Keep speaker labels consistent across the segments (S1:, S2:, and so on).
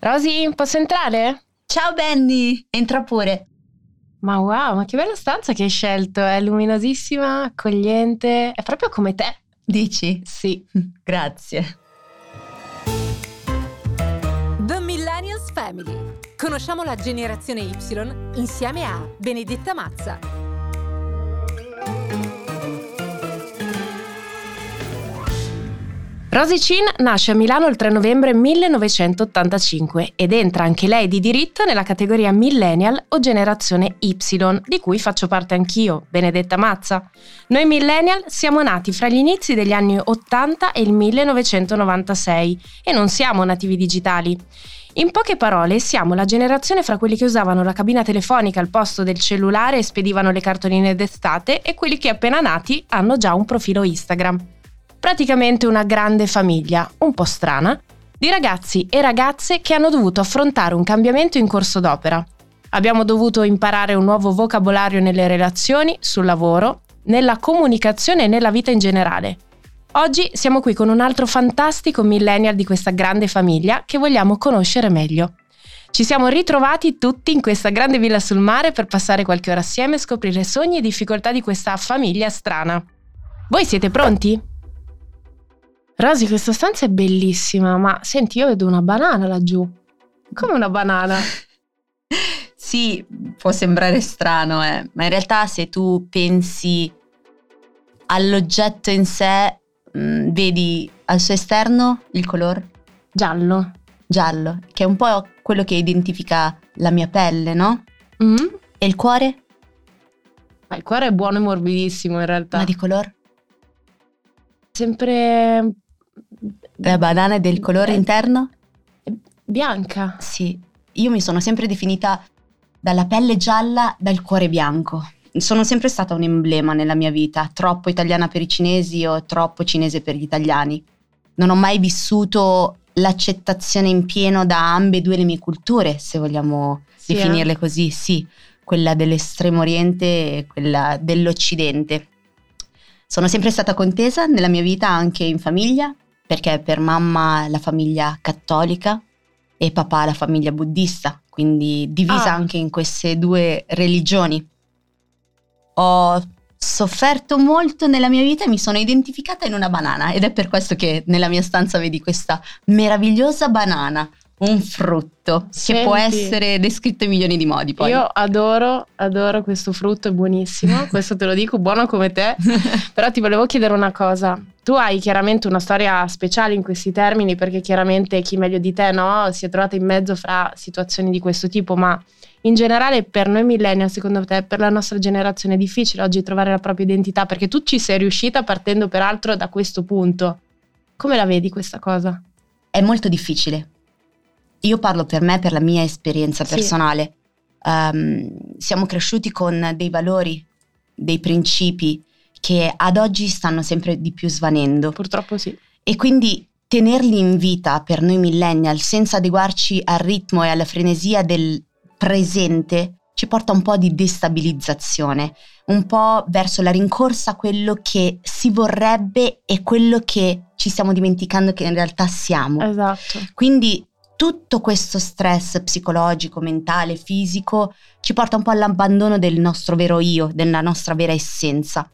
S1: Rosy, posso entrare?
S2: Ciao Benny, entra pure.
S1: Ma wow, ma che bella stanza che hai scelto, è luminosissima, accogliente, è proprio come te.
S2: Dici?
S1: Sì.
S2: Grazie.
S3: The Millennials Family. Conosciamo la generazione Y insieme a Benedetta Mazza.
S1: Rosy Chin nasce a Milano il 3 novembre 1985 ed entra anche lei di diritto nella categoria Millennial o Generazione Y, di cui faccio parte anch'io, Benedetta Mazza. Noi Millennial siamo nati fra gli inizi degli anni 80 e il 1996 e non siamo nativi digitali. In poche parole, siamo la generazione fra quelli che usavano la cabina telefonica al posto del cellulare e spedivano le cartoline d'estate e quelli che appena nati hanno già un profilo Instagram praticamente una grande famiglia, un po' strana, di ragazzi e ragazze che hanno dovuto affrontare un cambiamento in corso d'opera. Abbiamo dovuto imparare un nuovo vocabolario nelle relazioni, sul lavoro, nella comunicazione e nella vita in generale. Oggi siamo qui con un altro fantastico millennial di questa grande famiglia che vogliamo conoscere meglio. Ci siamo ritrovati tutti in questa grande villa sul mare per passare qualche ora assieme e scoprire sogni e difficoltà di questa famiglia strana. Voi siete pronti? Rosy, questa stanza è bellissima, ma senti, io vedo una banana laggiù. Come una banana?
S2: sì, può sembrare strano, eh, ma in realtà se tu pensi all'oggetto in sé, mh, mm, vedi al suo esterno il colore
S1: giallo.
S2: Giallo, che è un po' quello che identifica la mia pelle, no?
S1: Mm.
S2: E il cuore?
S1: Ma il cuore è buono e morbidissimo in realtà.
S2: Ma di colore?
S1: Sempre
S2: la banana è del colore interno?
S1: Bianca.
S2: Sì, io mi sono sempre definita dalla pelle gialla, dal cuore bianco. Sono sempre stata un emblema nella mia vita, troppo italiana per i cinesi o troppo cinese per gli italiani. Non ho mai vissuto l'accettazione in pieno da ambedue le mie culture, se vogliamo sì, definirle eh? così, sì, quella dell'estremo oriente e quella dell'occidente. Sono sempre stata contesa nella mia vita anche in famiglia, perché per mamma la famiglia cattolica e papà la famiglia buddista, quindi divisa ah. anche in queste due religioni. Ho sofferto molto nella mia vita e mi sono identificata in una banana ed è per questo che nella mia stanza vedi questa meravigliosa banana un frutto Senti, che può essere descritto in milioni di modi. Poi.
S1: Io adoro, adoro questo frutto, è buonissimo, questo te lo dico, buono come te, però ti volevo chiedere una cosa. Tu hai chiaramente una storia speciale in questi termini perché chiaramente chi meglio di te no, si è trovato in mezzo fra situazioni di questo tipo, ma in generale per noi millennial, secondo te, per la nostra generazione è difficile oggi trovare la propria identità perché tu ci sei riuscita partendo peraltro da questo punto. Come la vedi questa cosa?
S2: È molto difficile io parlo per me, per la mia esperienza personale. Sì. Um, siamo cresciuti con dei valori, dei principi che ad oggi stanno sempre di più svanendo.
S1: Purtroppo sì.
S2: E quindi tenerli in vita per noi millennial senza adeguarci al ritmo e alla frenesia del presente ci porta un po' di destabilizzazione, un po' verso la rincorsa a quello che si vorrebbe e quello che ci stiamo dimenticando che in realtà siamo.
S1: Esatto.
S2: Quindi tutto questo stress psicologico, mentale, fisico ci porta un po' all'abbandono del nostro vero io, della nostra vera essenza.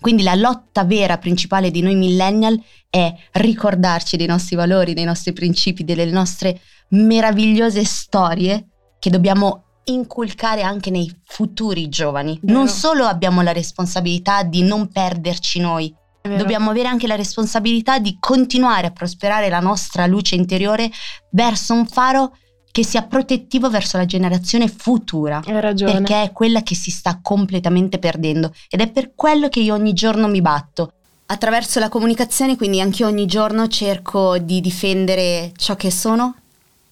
S2: Quindi la lotta vera principale di noi millennial è ricordarci dei nostri valori, dei nostri principi, delle nostre meravigliose storie che dobbiamo inculcare anche nei futuri giovani. Non solo abbiamo la responsabilità di non perderci noi, Dobbiamo avere anche la responsabilità di continuare a prosperare la nostra luce interiore verso un faro che sia protettivo verso la generazione futura.
S1: Hai ragione.
S2: Perché è quella che si sta completamente perdendo ed è per quello che io ogni giorno mi batto. attraverso la comunicazione, quindi anche io ogni giorno cerco di difendere ciò che sono,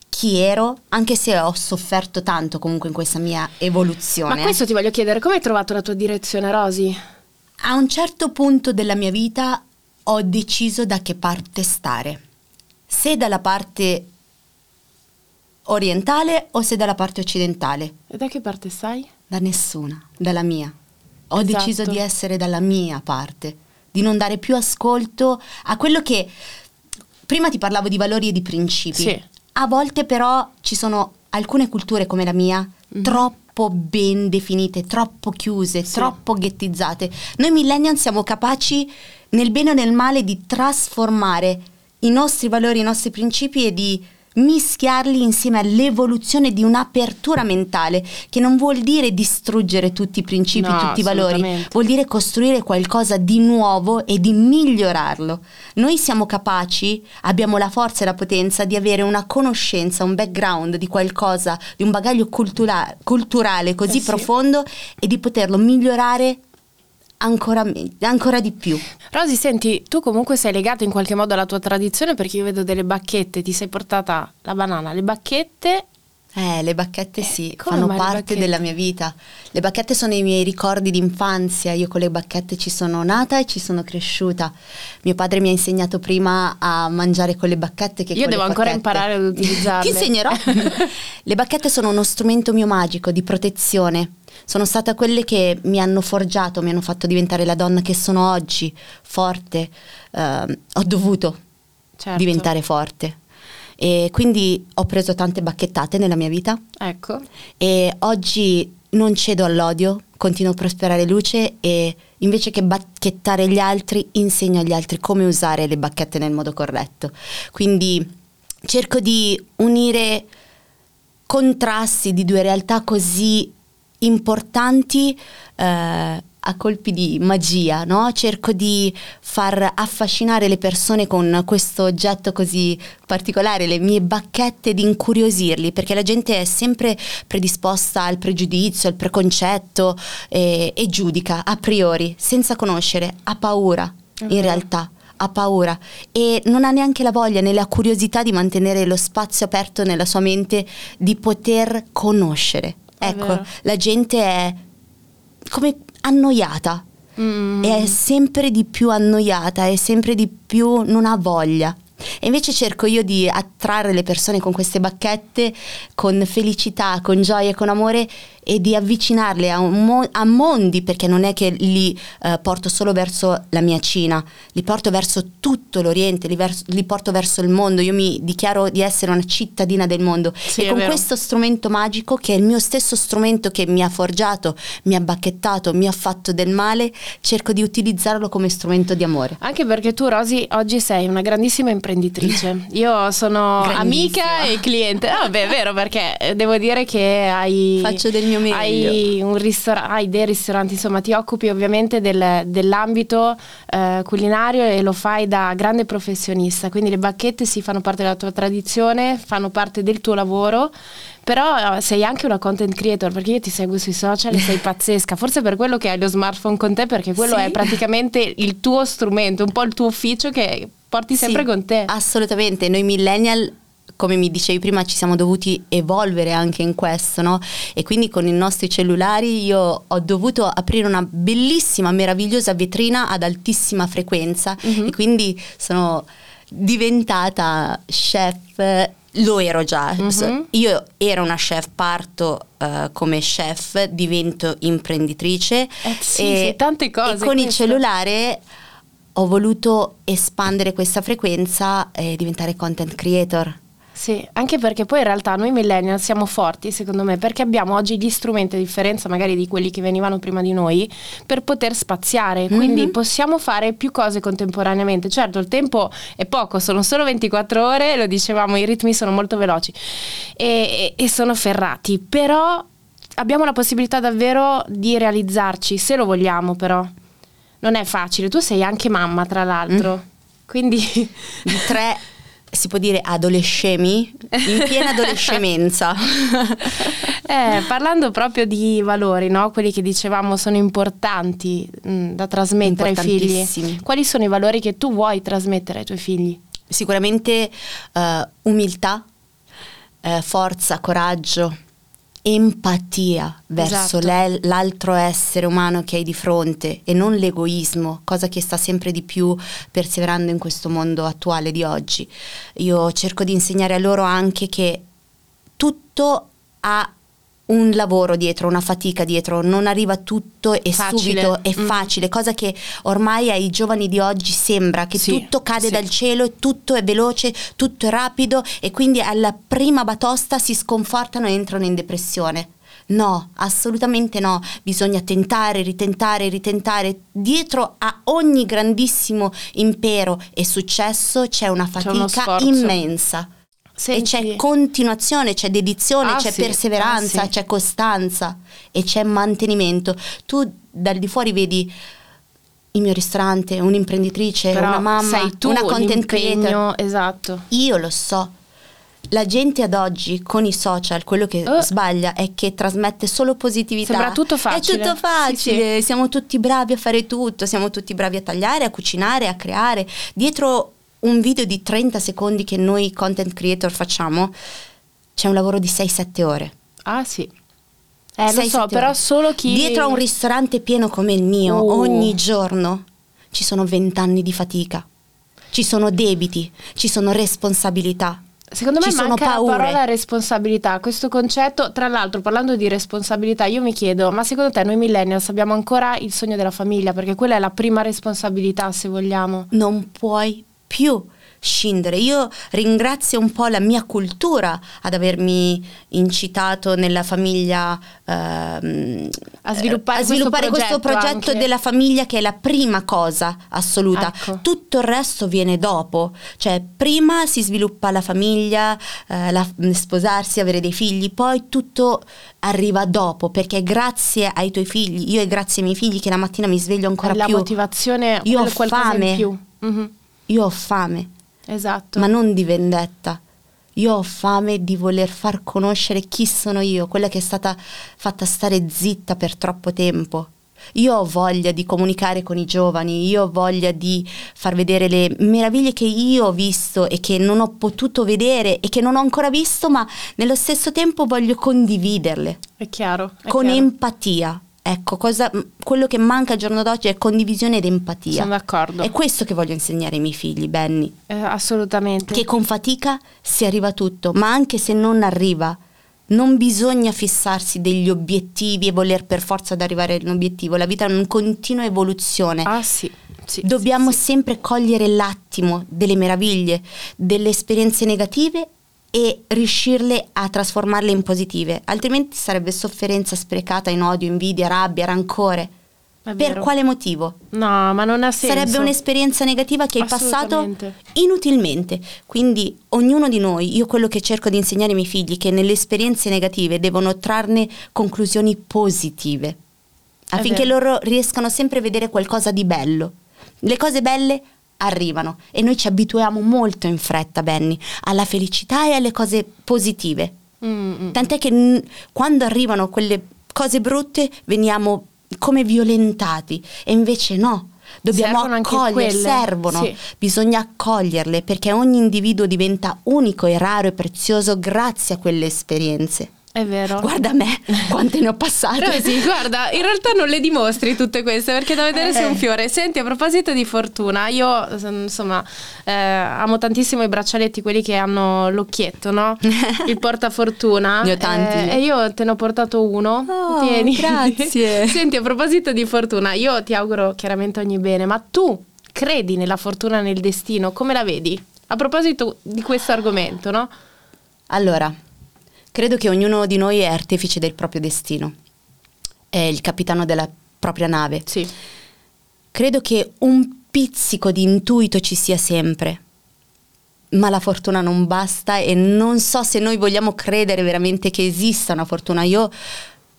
S2: chi ero, anche se ho sofferto tanto comunque in questa mia evoluzione.
S1: Ma questo ti voglio chiedere, come hai trovato la tua direzione, Rosy?
S2: A un certo punto della mia vita ho deciso da che parte stare. Se dalla parte orientale o se dalla parte occidentale.
S1: E da che parte stai?
S2: Da nessuna, dalla mia. Ho
S1: Esatto.
S2: deciso di essere dalla mia parte, di non dare più ascolto a quello che prima ti parlavo di valori e di principi.
S1: Sì.
S2: A volte però ci sono alcune culture come la mia
S1: Mhm.
S2: troppo ben definite, troppo chiuse,
S1: Sì.
S2: troppo ghettizzate. Noi millennial siamo capaci nel bene o nel male di trasformare i nostri valori, i nostri principi e di mischiarli insieme all'evoluzione di un'apertura mentale, che non vuol dire distruggere tutti i principi,
S1: No,
S2: tutti i valori, vuol dire costruire qualcosa di nuovo e di migliorarlo. Noi siamo capaci, abbiamo la forza e la potenza di avere una conoscenza, un background di qualcosa, di un bagaglio cultura- culturale così
S1: Eh sì.
S2: profondo e di poterlo migliorare ancora, me- ancora di più.
S1: Rosy, senti, tu comunque sei legato in qualche modo alla tua tradizione perché io vedo delle bacchette, ti sei portata la banana, le bacchette.
S2: Eh, le bacchette sì,
S1: come
S2: fanno parte della mia vita. Le bacchette sono i miei ricordi d'infanzia, io con le bacchette ci sono nata e ci sono cresciuta. Mio padre mi ha insegnato prima a mangiare con le bacchette che
S1: Io devo ancora imparare ad utilizzarle.
S2: Ti insegnerò. le bacchette sono uno strumento mio magico di protezione. Sono state quelle che mi hanno forgiato, mi hanno fatto diventare la donna che sono oggi, forte. Ehm, ho dovuto
S1: Certo.
S2: diventare forte. E quindi ho preso tante bacchettate nella mia vita
S1: Ecco.
S2: e oggi non cedo all'odio, continuo a prosperare luce e invece che bacchettare gli altri insegno agli altri come usare le bacchette nel modo corretto. Quindi cerco di unire contrasti di due realtà così importanti eh, a colpi di magia, no? Cerco di far affascinare le persone con questo oggetto così particolare, le mie bacchette, di incuriosirli, perché la gente è sempre predisposta al pregiudizio, al preconcetto eh, e giudica a priori, senza conoscere, ha paura in
S1: Ok.
S2: realtà ha paura e non ha neanche la voglia né la curiosità di mantenere lo spazio aperto nella sua mente di poter conoscere. Ecco, la gente è come annoiata,
S1: Mm.
S2: è sempre di più annoiata, è sempre di più non ha voglia. E invece cerco io di attrarre le persone con queste bacchette, con felicità, con gioia, con amore e di avvicinarle a, mo- a mondi, perché non è che li eh, porto solo verso la mia Cina, li porto verso tutto l'Oriente, li, vers- li porto verso il mondo. Io mi dichiaro di essere una cittadina del mondo
S1: Sì,
S2: e con
S1: vero.
S2: questo strumento magico, che è il mio stesso strumento che mi ha forgiato, mi ha bacchettato, mi ha fatto del male, cerco di utilizzarlo come strumento di amore.
S1: Anche perché tu, Rosy, oggi sei una grandissima imprenditrice. Io sono amica e cliente. Ah, beh, è vero, perché eh, devo dire che hai.
S2: Faccio del mio meglio.
S1: Hai, un ristora- hai dei ristoranti, insomma, ti occupi ovviamente del- dell'ambito eh, culinario e lo fai da grande professionista. Quindi le bacchette si fanno parte della tua tradizione, fanno parte del tuo lavoro. Però eh, sei anche una content creator perché io ti seguo sui social e sei pazzesca. Forse per quello che hai lo smartphone con te, perché quello
S2: Sì.
S1: è praticamente il tuo strumento, un po' il tuo ufficio che porti sempre
S2: Sì,
S1: con te.
S2: Assolutamente, noi millennial come mi dicevi prima ci siamo dovuti evolvere anche in questo, no? E quindi con i nostri cellulari io ho dovuto aprire una bellissima, meravigliosa vetrina ad altissima frequenza
S1: Mhm.
S2: e quindi sono diventata chef, lo ero già,
S1: Mhm.
S2: So- io ero una chef, parto eh, come chef, divento imprenditrice
S1: Eh sì, sì, tante cose,
S2: e con il
S1: questo.
S2: cellulare ho voluto espandere questa frequenza e diventare content creator.
S1: Sì, anche perché poi in realtà noi millennial siamo forti, secondo me, perché abbiamo oggi gli strumenti, a differenza magari di quelli che venivano prima di noi, per poter spaziare. Quindi
S2: Mhm.
S1: possiamo fare più cose contemporaneamente. Certo, il tempo è poco, sono solo 24 ore, lo dicevamo, i ritmi sono molto veloci e, e- e sono ferrati, però abbiamo la possibilità davvero di realizzarci, se lo vogliamo però. Non è facile, tu sei anche mamma tra l'altro, quindi...
S2: Di tre si può dire adolescemi, in piena adolescenza.
S1: eh, parlando proprio di valori, no? quelli che dicevamo sono importanti mh, mm, da trasmettere ai figli, quali sono i valori che tu vuoi trasmettere ai tuoi figli?
S2: Sicuramente uh, umiltà, uh, forza, coraggio, empatia verso esatto. l'altro essere umano che hai di fronte e non l'egoismo, cosa che sta sempre di più perseverando in questo mondo attuale di oggi. Io cerco di insegnare a loro anche che tutto ha un lavoro dietro, una fatica dietro, non arriva tutto e facile. subito è mm. facile, cosa che ormai ai giovani di oggi sembra che sì, tutto cade sì. dal cielo tutto è veloce, tutto è rapido e quindi alla prima batosta si sconfortano e entrano in depressione. No, assolutamente no, bisogna tentare, ritentare, ritentare. Dietro a ogni grandissimo impero e successo c'è una fatica c'è immensa. Senti. E c'è continuazione, c'è dedizione, ah, c'è sì, perseveranza, ah, sì. c'è costanza e c'è mantenimento. Tu dal di fuori vedi il mio ristorante, un'imprenditrice, Però una mamma,
S1: tu,
S2: una content creator.
S1: Esatto.
S2: Io lo so. La gente ad oggi con i social, quello che uh. sbaglia è che trasmette solo positività.
S1: Sembra tutto facile.
S2: È tutto facile, sì. siamo tutti bravi a fare tutto, siamo tutti bravi a tagliare, a cucinare, a creare. Dietro un video di 30 secondi che noi content creator facciamo, c'è un lavoro di 6-7 ore.
S1: Ah sì. Eh, lo so, però ore. solo chi...
S2: Dietro a un ristorante pieno come il mio, uh. ogni giorno ci sono 20 anni di fatica. Ci sono debiti, ci sono responsabilità.
S1: Secondo me
S2: ci
S1: manca la parola responsabilità, questo concetto, tra l'altro parlando di responsabilità, io mi chiedo, ma secondo te noi millennials abbiamo ancora il sogno della famiglia? Perché quella è la prima responsabilità se vogliamo.
S2: Non puoi più scindere. Io ringrazio un po' la mia cultura ad avermi incitato nella famiglia
S1: ehm, a sviluppare,
S2: a sviluppare
S1: questo
S2: progetto, questo progetto della famiglia che è la prima cosa assoluta. Ecco. Tutto il resto viene dopo, cioè prima si sviluppa la famiglia, eh, la, sposarsi, avere dei figli, poi tutto arriva dopo perché grazie ai tuoi figli, io e grazie ai miei figli che la mattina mi sveglio ancora
S1: la
S2: più.
S1: La motivazione,
S2: io ho fame.
S1: Mm-hmm.
S2: Io ho fame.
S1: Esatto.
S2: Ma non di vendetta. Io ho fame di voler far conoscere chi sono io, quella che è stata fatta stare zitta per troppo tempo. Io ho voglia di comunicare con i giovani, io ho voglia di far vedere le meraviglie che io ho visto e che non ho potuto vedere e che non ho ancora visto, ma nello stesso tempo voglio condividerle.
S1: È chiaro. È
S2: con
S1: chiaro.
S2: empatia. Ecco, cosa, quello che manca al giorno d'oggi è condivisione ed empatia.
S1: Sono d'accordo.
S2: È questo che voglio insegnare ai miei figli, Benny.
S1: Eh, assolutamente.
S2: Che con fatica si arriva a tutto, ma anche se non arriva, non bisogna fissarsi degli obiettivi e voler per forza ad arrivare ad un obiettivo. La vita è una continua evoluzione.
S1: Ah sì. Sì,
S2: Dobbiamo
S1: sì.
S2: sempre cogliere l'attimo delle meraviglie, delle esperienze negative e riuscirle a trasformarle in positive, altrimenti sarebbe sofferenza sprecata in odio, invidia, rabbia, rancore. Per quale motivo?
S1: No, ma non ha senso.
S2: Sarebbe un'esperienza negativa che hai passato inutilmente. Quindi ognuno di noi, io quello che cerco di insegnare ai miei figli, che nelle esperienze negative devono trarne conclusioni positive, affinché loro riescano sempre a vedere qualcosa di bello. Le cose belle arrivano e noi ci abituiamo molto in fretta, Benny, alla felicità e alle cose positive. Mm-hmm. Tant'è che n- quando arrivano quelle cose brutte veniamo come violentati e invece no. Dobbiamo accogliere, servono, sì. bisogna accoglierle perché ogni individuo diventa unico e raro e prezioso grazie a quelle esperienze.
S1: È vero.
S2: Guarda me, quante ne ho passate.
S1: Però sì, guarda, in realtà non le dimostri tutte queste perché da vedere eh. sei un fiore. Senti, a proposito di fortuna, io insomma eh, amo tantissimo i braccialetti, quelli che hanno l'occhietto, no? Il portafortuna.
S2: ne ho tanti.
S1: Eh, e io te ne ho portato uno.
S2: Oh, Tieni. Grazie.
S1: Senti, a proposito di fortuna, io ti auguro chiaramente ogni bene, ma tu credi nella fortuna, nel destino? Come la vedi? A proposito di questo argomento, no?
S2: Allora, Credo che ognuno di noi è artefice del proprio destino, è il capitano della propria nave.
S1: Sì.
S2: Credo che un pizzico di intuito ci sia sempre, ma la fortuna non basta e non so se noi vogliamo credere veramente che esista una fortuna. Io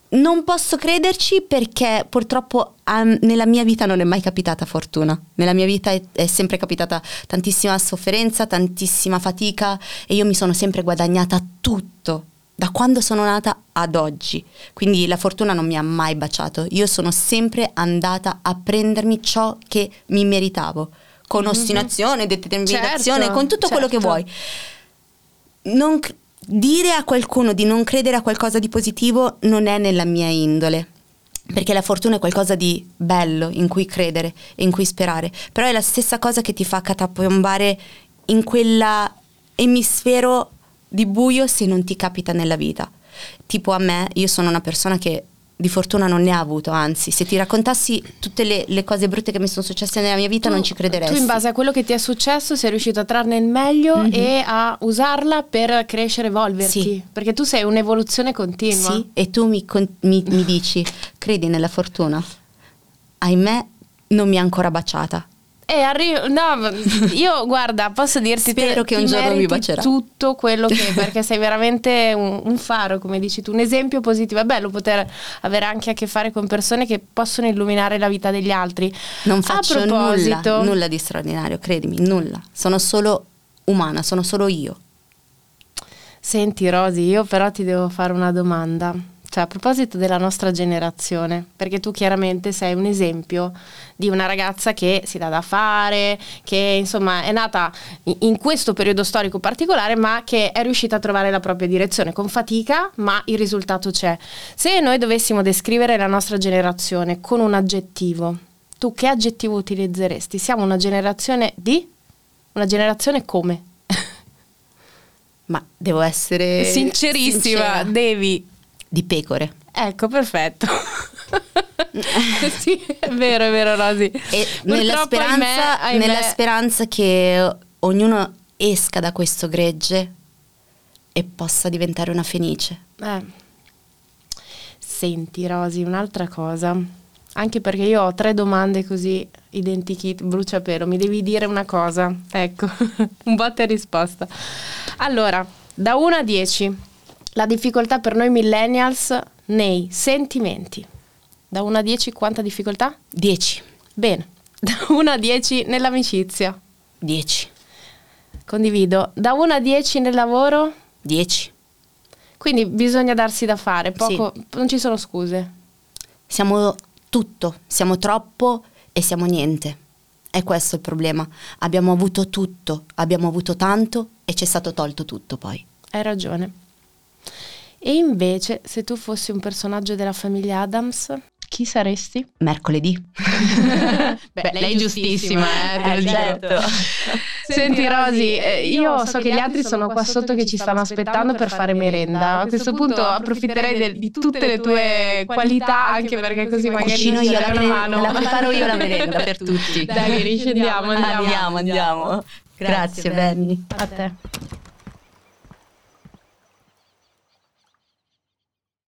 S2: non posso crederci perché purtroppo um, nella mia vita non è mai capitata fortuna. Nella mia vita è, è, sempre capitata tantissima sofferenza, tantissima fatica e io mi sono sempre guadagnata tutto da quando sono nata ad oggi. Quindi la fortuna non mi ha mai baciato. Io sono sempre andata a prendermi ciò che mi meritavo, con mm-hmm. ostinazione, determinazione, certo, con tutto certo. quello che certo. vuoi. Non, dire a qualcuno di non credere a qualcosa di positivo non è nella mia indole. Perché la fortuna è qualcosa di bello in cui credere e in cui sperare, però è la stessa cosa che ti fa catapombare in quell'emisfero di buio se non ti capita nella vita. Tipo a me, io sono una persona che di fortuna non ne ha avuto, anzi, se ti raccontassi tutte le, le cose brutte che mi sono successe nella mia vita tu, non ci crederesti.
S1: Tu in base a quello che ti è successo sei riuscito a trarne il meglio mm-hmm. e a usarla per crescere, evolverti, sì. perché tu sei un'evoluzione continua.
S2: Sì, e tu mi, mi, mi dici, credi nella fortuna? Ahimè, non mi ha ancora baciata.
S1: E arrivo, no, io guarda, posso dirti
S2: Spero
S1: te,
S2: che un giorno mi bacerà.
S1: tutto quello che perché sei veramente un, un, faro, come dici tu, un esempio positivo. È bello poter avere anche a che fare con persone che possono illuminare la vita degli altri.
S2: Non faccio nulla, nulla di straordinario, credimi, nulla. Sono solo umana, sono solo io.
S1: Senti Rosy, io però ti devo fare una domanda. Cioè, a proposito della nostra generazione, perché tu chiaramente sei un esempio di una ragazza che si dà da fare, che insomma è nata in questo periodo storico particolare, ma che è riuscita a trovare la propria direzione con fatica, ma il risultato c'è. Se noi dovessimo descrivere la nostra generazione con un aggettivo, tu che aggettivo utilizzeresti? Siamo una generazione di? Una generazione come?
S2: Ma devo essere
S1: sincerissima, sincera. devi
S2: di pecore.
S1: Ecco, perfetto. sì, è vero, è vero Rosy.
S2: Nella speranza, ahimè, nella speranza che ognuno esca da questo gregge e possa diventare una fenice.
S1: Eh. Senti Rosy, un'altra cosa. Anche perché io ho tre domande così identikit, bruciapelo. Mi devi dire una cosa. Ecco, un botta e risposta. Allora, da 1 a 10, la difficoltà per noi millennials nei sentimenti. Da 1 a 10 quanta difficoltà?
S2: 10.
S1: Bene. Da 1 a 10 nell'amicizia?
S2: 10.
S1: Condivido. Da 1 a 10 nel lavoro?
S2: 10.
S1: Quindi bisogna darsi da fare, poco, sì. non ci sono scuse.
S2: Siamo tutto, siamo troppo e siamo niente. È questo il problema. Abbiamo avuto tutto, abbiamo avuto tanto e ci è stato tolto tutto poi.
S1: Hai ragione. E invece, se tu fossi un personaggio della famiglia Adams, chi saresti?
S2: Mercoledì.
S1: Beh, Beh, lei è giustissima, eh, eh certo. Senti Rosy, eh, io so che gli altri sono qua sotto che ci stanno aspettando per fare merenda. A questo punto approfitterei de- di tutte le tue qualità, anche perché così magari
S2: Cucino io la, mano. la preparo io la merenda per tutti.
S1: Dai, riscendiamo, andiamo.
S2: Andiamo, andiamo.
S1: Grazie,
S2: Grazie Benny.
S1: A te.